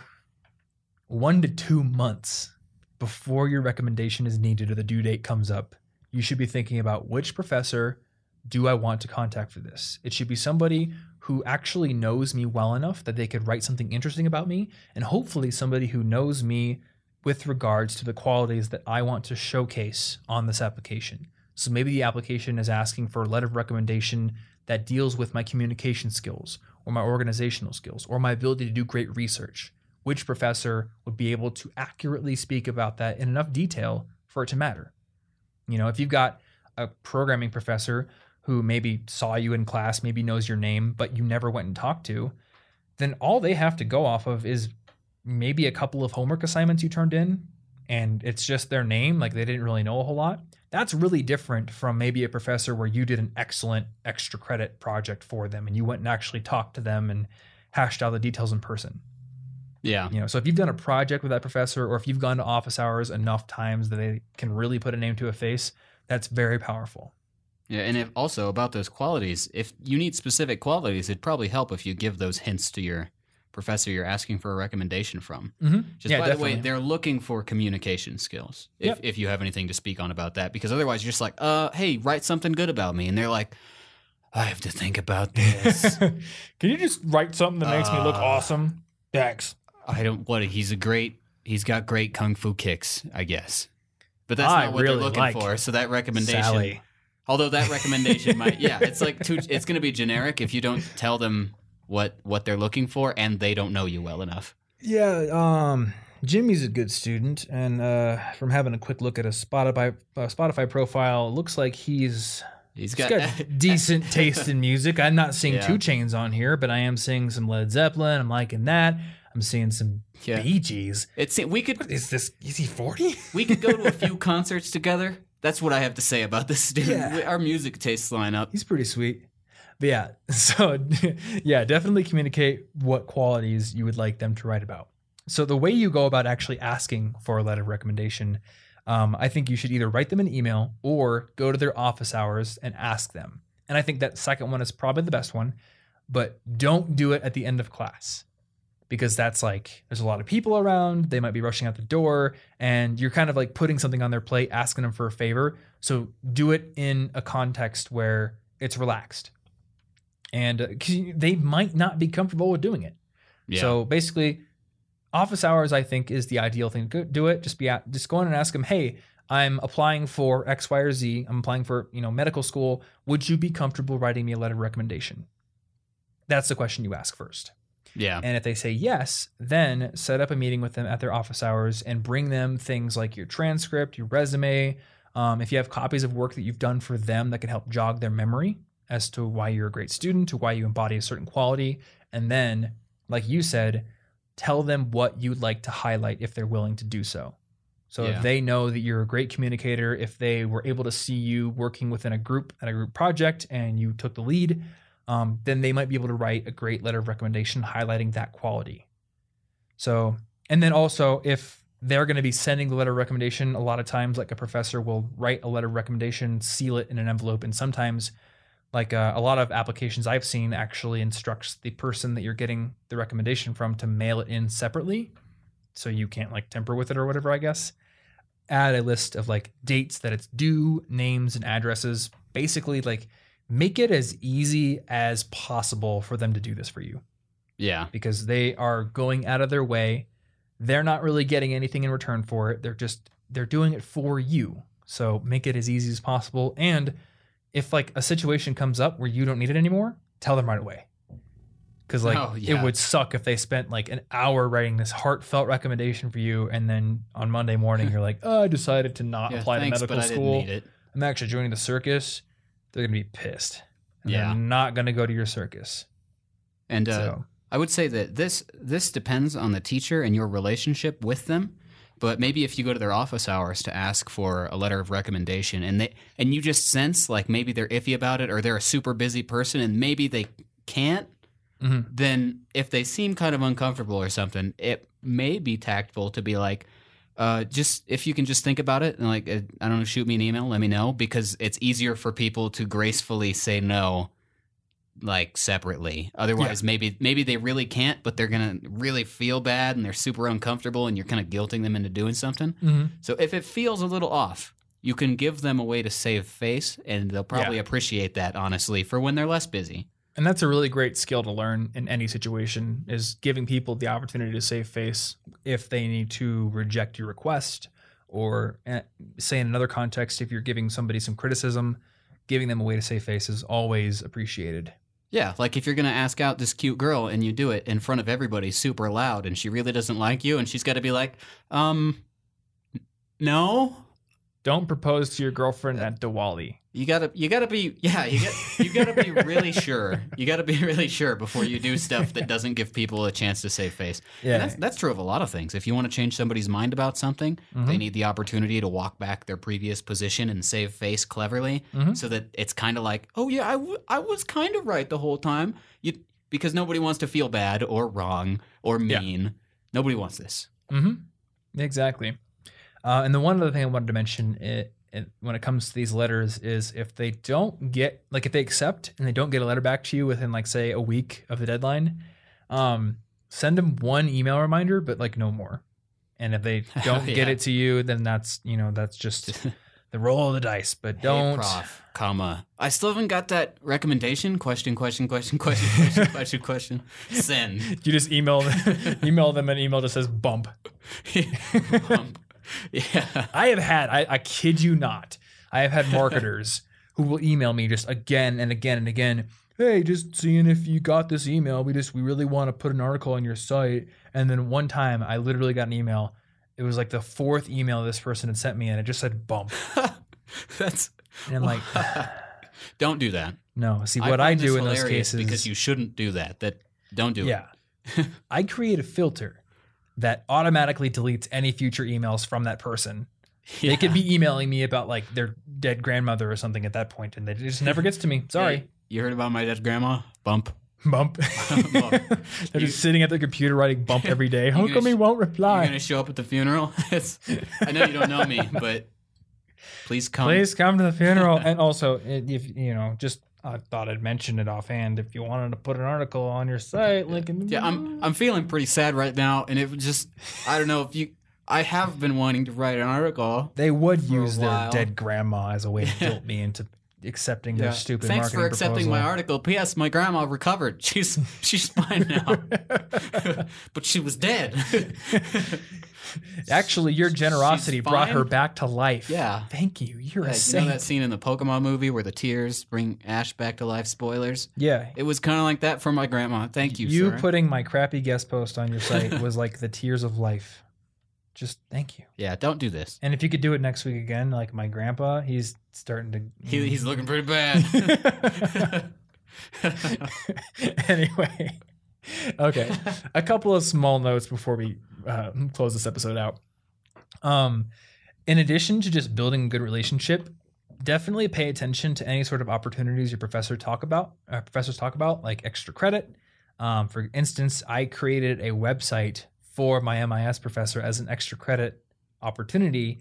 B: one to two months before your recommendation is needed or the due date comes up, you should be thinking about which professor do I want to contact for this? It should be somebody who actually knows me well enough that they could write something interesting about me, and hopefully somebody who knows me with regards to the qualities that I want to showcase on this application. So maybe the application is asking for a letter of recommendation that deals with my communication skills or my organizational skills or my ability to do great research. Which professor would be able to accurately speak about that in enough detail for it to matter? You know, if you've got a programming professor who maybe saw you in class, maybe knows your name, but you never went and talked to, then all they have to go off of is maybe a couple of homework assignments you turned in and it's just their name, like they didn't really know a whole lot. That's really different from maybe a professor where you did an excellent extra credit project for them and you went and actually talked to them and hashed out the details in person.
C: Yeah.
B: You know, so if you've done a project with that professor or if you've gone to office hours enough times that they can really put a name to a face, that's very powerful.
C: Yeah, and if also about those qualities, if you need specific qualities, it'd probably help if you give those hints to your professor you're asking for a recommendation from.
B: Mm-hmm.
C: Just
B: yeah,
C: by
B: definitely.
C: the way, they're looking for communication skills. If
B: Yep.
C: if you have anything to speak on about that, because otherwise you're just like, uh, hey, write something good about me, and they're like, I have to think about this.
B: Can you just write something that makes me look
C: Uh,
B: awesome? Thanks.
C: I don't. What? He's a great. He's got great kung fu kicks, I guess. But that's
B: I
C: not what
B: really
C: they're looking
B: like
C: for. So that recommendation,
B: Sally.
C: although that recommendation might, yeah, it's like too, it's going to be generic if you don't tell them what what they're looking for and they don't know you well enough.
B: Yeah, um, Jimmy's a good student, and uh, from having a quick look at his Spotify uh, Spotify profile, looks like he's
C: He's
B: he's
C: got,
B: got decent taste in music. I'm not seeing
C: Yeah.
B: 2 Chainz on here, but I am seeing some Led Zeppelin. I'm liking that. I'm seeing some
C: Yeah.
B: Bee Gees.
C: It's we could
B: What is this? Is he 40?
C: we could go to a few concerts together. That's what I have to say about this dude.
B: Yeah.
C: Our music tastes line up.
B: He's pretty sweet. But yeah, so yeah, definitely communicate what qualities you would like them to write about. So the way you go about actually asking for a letter of recommendation, um, I think you should either write them an email or go to their office hours and ask them. And I think that second one is probably the best one, but don't do it at the end of class because that's like there's a lot of people around, they might be rushing out the door, and you're kind of like putting something on their plate, asking them for a favor. So do it in a context where it's relaxed. And uh, they might not be comfortable with doing it.
C: Yeah.
B: So basically, office hours I think is the ideal thing. Go, do it. Just be at, just go in and ask them, hey, I'm applying for X, Y, or Z. I'm applying for you know medical school. Would you be comfortable writing me a letter of recommendation? That's the question you ask first.
C: yeah.
B: And if they say yes, then set up a meeting with them at their office hours and bring them things like your transcript, your resume. Um, if you have copies of work that you've done for them that can help jog their memory as to why you're a great student, to why you embody a certain quality. And then, like you said, tell them what you'd like to highlight if they're willing to do so. So
C: Yeah.
B: if they know that you're a great communicator, if they were able to see you working within a group at a group project and you took the lead, um, then they might be able to write a great letter of recommendation highlighting that quality. So, and then also if they're going to be sending the letter of recommendation, a lot of times, like a professor will write a letter of recommendation, seal it in an envelope, and sometimes, like uh, a lot of applications I've seen, actually instructs the person that you're getting the recommendation from to mail it in separately, so you can't like temper with it or whatever. I guess add a list of like dates that it's due, names, and addresses. Basically, like make it as easy as possible for them to do this for you
C: yeah.
B: because they are going out of their way. They're not really getting anything in return for it. They're just they're doing it for you. So make it as easy as possible. And if like a situation comes up where you don't need it anymore, tell them right away. Cause like
C: Oh, yeah.
B: it would suck if they spent like an hour writing this heartfelt recommendation for you, and then on Monday morning you're like, oh, I decided to not
C: Yeah,
B: apply
C: thanks,
B: to medical
C: but I didn't
B: school.
C: need it.
B: I'm actually joining the circus. They're gonna be pissed. And
C: Yeah.
B: They're not gonna go to your circus.
C: And uh,
B: so
C: I would say that this this depends on the teacher and your relationship with them. But maybe if you go to their office hours to ask for a letter of recommendation and they and you just sense like maybe they're iffy about it or they're a super busy person and maybe they can't,
B: Mhm.
C: then if they seem kind of uncomfortable or something, it may be tactful to be like, uh, just if you can just think about it and like uh, I don't know, shoot me an email, let me know because it's easier for people to gracefully say no, like separately. Otherwise, maybe maybe they really can't, but they're gonna really feel bad and they're super uncomfortable, and you're kind of guilting them into doing something.
D: Mm-hmm.
C: So if it feels a little off, you can give them a way to save face, and they'll probably
D: Yeah.
C: appreciate that honestly for when they're less busy.
B: And that's a really great skill to learn in any situation is giving people the opportunity to save face if they need to reject your request or eh, say in another context if you're giving somebody some criticism, giving them a way to save face is always appreciated.
C: Yeah, like if you're gonna ask out this cute girl and you do it in front of everybody super loud and she really doesn't like you and she's gotta be like, um no.
B: Don't propose to your girlfriend at Diwali.
C: You gotta you gotta be yeah, you got you gotta be really sure. You gotta be really sure before you do stuff that doesn't give people a chance to save face. And
B: Yeah.
C: that's that's true of a lot of things. If you want to change somebody's mind about something,
B: Mm-hmm.
C: they need the opportunity to walk back their previous position and save face cleverly,
B: Mhm.
C: so that it's kind of like, oh yeah, I, w- I was kind of right the whole time. You because nobody wants to feel bad or wrong or
B: Yeah.
C: mean. Nobody wants this.
B: Mm-hmm. Exactly. Uh, and the one other thing I wanted to mention it, it, when it comes to these letters is if they don't get like if they accept and they don't get a letter back to you within like say a week of the deadline, um, send them one email reminder, but like no more. And if they don't get
C: Yeah.
B: it to you, then that's you know that's just the roll of the dice. But don't.
C: prof, comma. I still haven't got that recommendation. Question, question, question, question, question, question, question. Send.
B: You just email email them an email that says bump.
C: Um, yeah.
B: I have had, I, I kid you not, I have had marketers who will email me just again and again and again. Hey, just seeing if you got this email. We just, we really want to put an article on your site. And then one time I literally got an email. It was like the fourth email this person had sent me and it just said bump.
C: That's.
B: And I'm like,
C: Don't do that.
B: no. See, what I,
C: this
B: do in those cases.
C: because you shouldn't do that. That don't do it.
B: yeah. I create a filter that automatically deletes any future emails from that person.
C: it.
B: They could be emailing me about like their dead grandmother or something at that point, and it just never gets to me. Sorry.
C: Hey, you heard about my dead grandma? Bump.
B: Bump.
C: Bump.
B: They're
C: You-
B: just sitting at the computer writing bump every day. How come he won't reply?
C: You're gonna show up at the funeral? I know you don't know me, but please come.
B: Please come to the funeral. and also, if you know, just I thought I'd mention it offhand. If you wanted to put an article on your site, link in the
C: Yeah, I'm I'm feeling pretty sad right now, and it was just I don't know if you. I have been wanting to write an article.
B: They would use their dead grandma as a way to guilt me into accepting their stupid
C: Thanks
B: marketing
C: for accepting my article. P.S. My grandma recovered. She's she's fine now, but she was dead.
B: Actually, your generosity
C: She's
B: brought her back to life.
C: Yeah.
B: Thank you. You're
C: Yeah,
B: a
C: you
B: saint.
C: know that scene in the Pokemon movie where the tears bring Ash back to life? Spoilers.
B: yeah.
C: It was kind of like that for my grandma. Thank you,
B: You
C: sir.
B: putting my crappy guest post on your site was like the tears of life. Just thank you.
C: yeah, don't do this.
B: And if you could do it next week again, like my grandpa, he's starting to.
C: He, he's looking pretty bad.
B: anyway, okay. A couple of small notes before we uh, close this episode out. Um, in addition to just building a good relationship, definitely pay attention to any sort of opportunities your professor talk about. Uh, professors talk about, like extra credit. Um, for instance, I created a website for my MIS professor as an extra credit opportunity,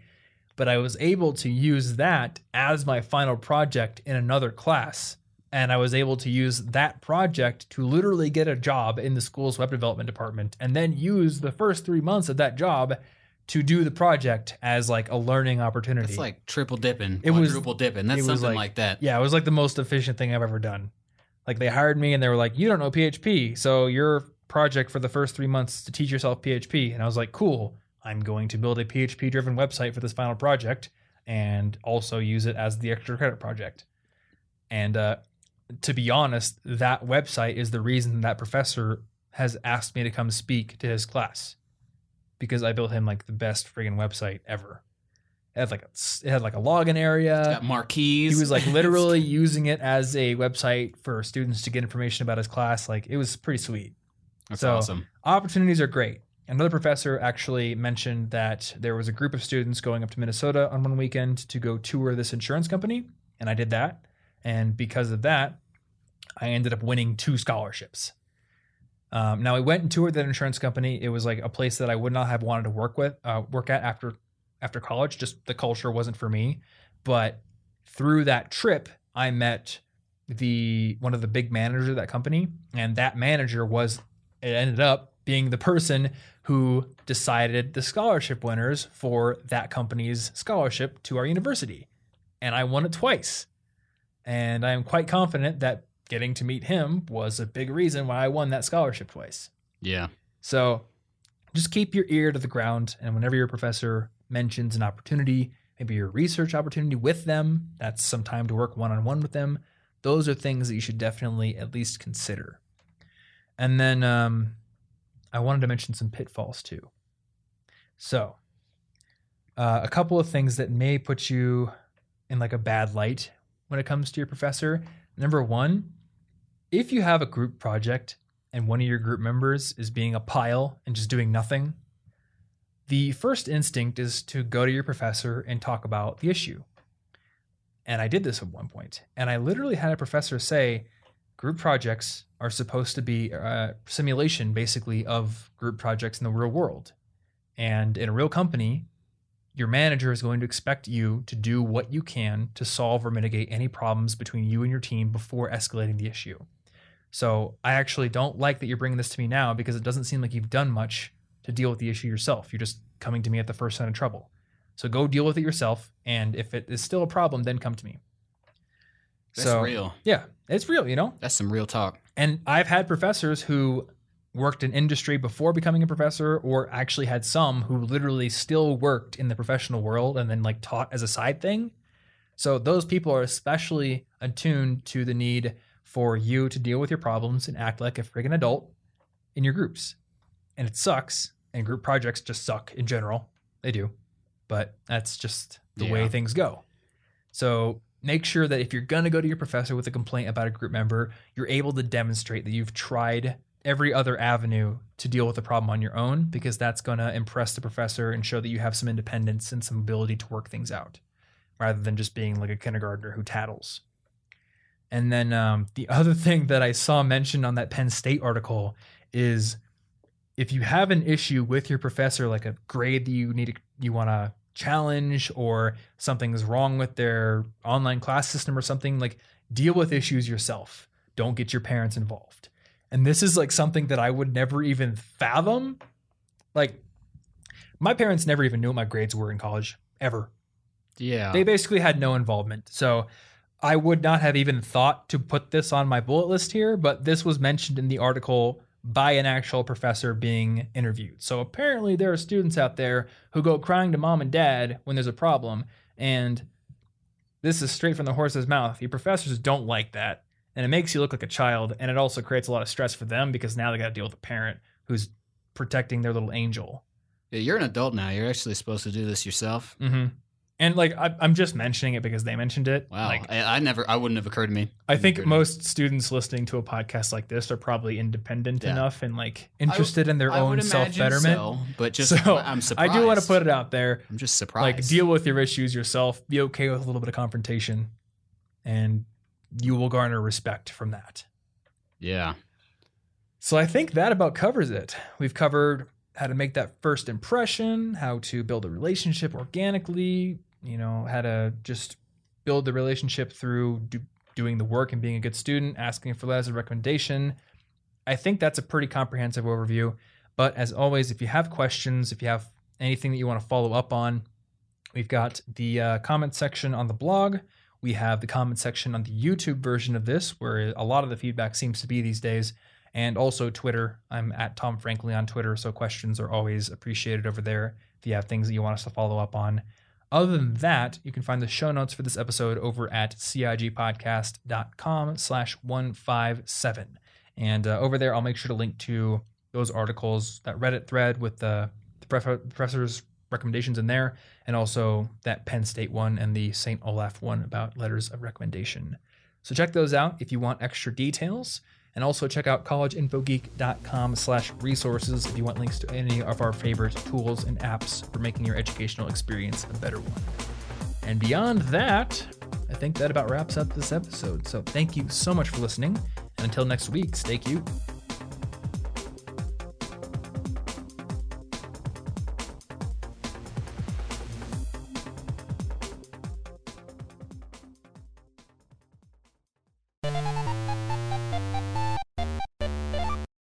B: but I was able to use that as my final project in another class. And I was able to use that project to literally get a job in the school's web development department and then use the first three months of that job to do the project as like a learning opportunity.
C: It's like triple dipping,
B: It was-
C: quadruple dipping. That's
B: was
C: something
B: like-
C: like, that.
B: Yeah, it was like the most efficient thing I've ever done. Like they hired me and they were like, "You don't know PHP, so your project for the first three months to teach yourself PHP." And I was like, "Cool, I'm going to build a PHP-driven website for this final project and also use it as the extra credit project." And uh, to be honest, that website is the reason that professor has asked me to come speak to his class because I built him like the best friggin' website ever. It had like a, it had like a login area.
C: It's got marquees.
B: He was like literally using it as a website for students to get information about his class. Like it was pretty sweet.
C: That's
B: so-
C: awesome.
B: Opportunities are great. Another professor actually mentioned that there was a group of students going up to Minnesota on one weekend to go tour this insurance company, and I did that. And because of that, I ended up winning two scholarships. Um, now I went and toured that insurance company. It was like a place that I would not have wanted to work with, uh, work at after after college. Just the culture wasn't for me. But through that trip, I met the one of the big managers of that company, and that manager was it ended up being the person who decided the scholarship winners for that company's scholarship to our university. And I won it twice. And I am quite confident that getting to meet him was a big reason why I won that scholarship twice.
C: Yeah.
B: So just keep your ear to the ground. And whenever your professor mentions an opportunity, maybe your research opportunity with them, that's some time to work one on one with them. Those are things that you should definitely at least consider. And then um, I wanted to mention some pitfalls too. So, uh, a couple of things that may put you in like a bad light when it comes to your professor. Number one, if you have a group project and one of your group members is being a pile and just doing nothing, the first instinct is to go to your professor and talk about the issue. And I did this at one point, and I literally had a professor say, group projects are supposed to be a simulation basically of group projects in the real world. And in a real company, your manager is going to expect you to do what you can to solve or mitigate any problems between you and your team before escalating the issue. So I actually don't like that you're bringing this to me now because it doesn't seem like you've done much to deal with the issue yourself. You're just coming to me at the first sign of trouble. So go deal with it yourself. And if it is still a problem, then come to me.
C: That's
B: so,
C: real.
B: Yeah, it's real, you know?
C: That's some real talk.
B: And I've had professors who worked in industry before becoming a professor, or actually had some who literally still worked in the professional world and then like taught as a side thing. So those people are especially attuned to the need for you to deal with your problems and act like a friggin' adult in your groups. And it sucks, and group projects just suck in general. They do. But that's just the way things go. So make sure that if you're going to go to your professor with a complaint about a group member, you're able to demonstrate that you've tried every other avenue to deal with the problem on your own because that's going to impress the professor and show that you have some independence and some ability to work things out rather than just being like a kindergartner who tattles. And then um, the other thing that I saw mentioned on that Penn State article is if you have an issue with your professor, like a grade that you need to, you want to challenge or something's wrong with their online class system or something, like deal with issues yourself. Don't get your parents involved. And this is like something that I would never even fathom. Like my parents never even knew what my grades were in college ever.
C: Yeah.
B: They basically had no involvement. So I would not have even thought to put this on my bullet list here, but this was mentioned in the article by an actual professor being interviewed. So apparently there are students out there who go crying to mom and dad when there's a problem. And this is straight from the horse's mouth. Your professors don't like that. And it makes you look like a child. And it also creates a lot of stress for them because now they got to deal with a parent who's protecting their little angel.
C: Yeah, You're an adult now. You're actually supposed to do this yourself.
B: Mm-hmm. And like I, I'm just mentioning it because they mentioned it.
C: Wow.
B: Like
C: I, I never, I wouldn't have occurred to me.
B: I think most students listening to a podcast like this are probably independent
C: Yeah.
B: enough and like interested in their
C: I
B: own self betterment.
C: so, but just
B: So,
C: I'm surprised.
B: I do want to put it out there.
C: I'm just surprised.
B: Like deal with your issues yourself. Be okay with a little bit of confrontation, and you will garner respect from that.
C: Yeah.
B: So I think that about covers it. We've covered how to make that first impression, how to build a relationship organically, you know, how to just build the relationship through do, doing the work and being a good student, asking for letters of recommendation. I think that's a pretty comprehensive overview. But as always, if you have questions, if you have anything that you want to follow up on, we've got the uh, comment section on the blog. We have the comment section on the YouTube version of this, where a lot of the feedback seems to be these days and also Twitter. I'm at Tom Frankly on Twitter, so questions are always appreciated over there if you have things that you want us to follow up on. Other than that, you can find the show notes for this episode over at cigpodcast.com slash 157. And uh, over there, I'll make sure to link to those articles, that Reddit thread with the, the professor's recommendations in there, and also that Penn State one and the St. Olaf one about letters of recommendation. So check those out if you want extra details. And also check out collegeinfogeek.com slash resources if you want links to any of our favorite tools and apps for making your educational experience a better one. And beyond that, I think that about wraps up this episode. So thank you so much for listening. And until next week, stay cute.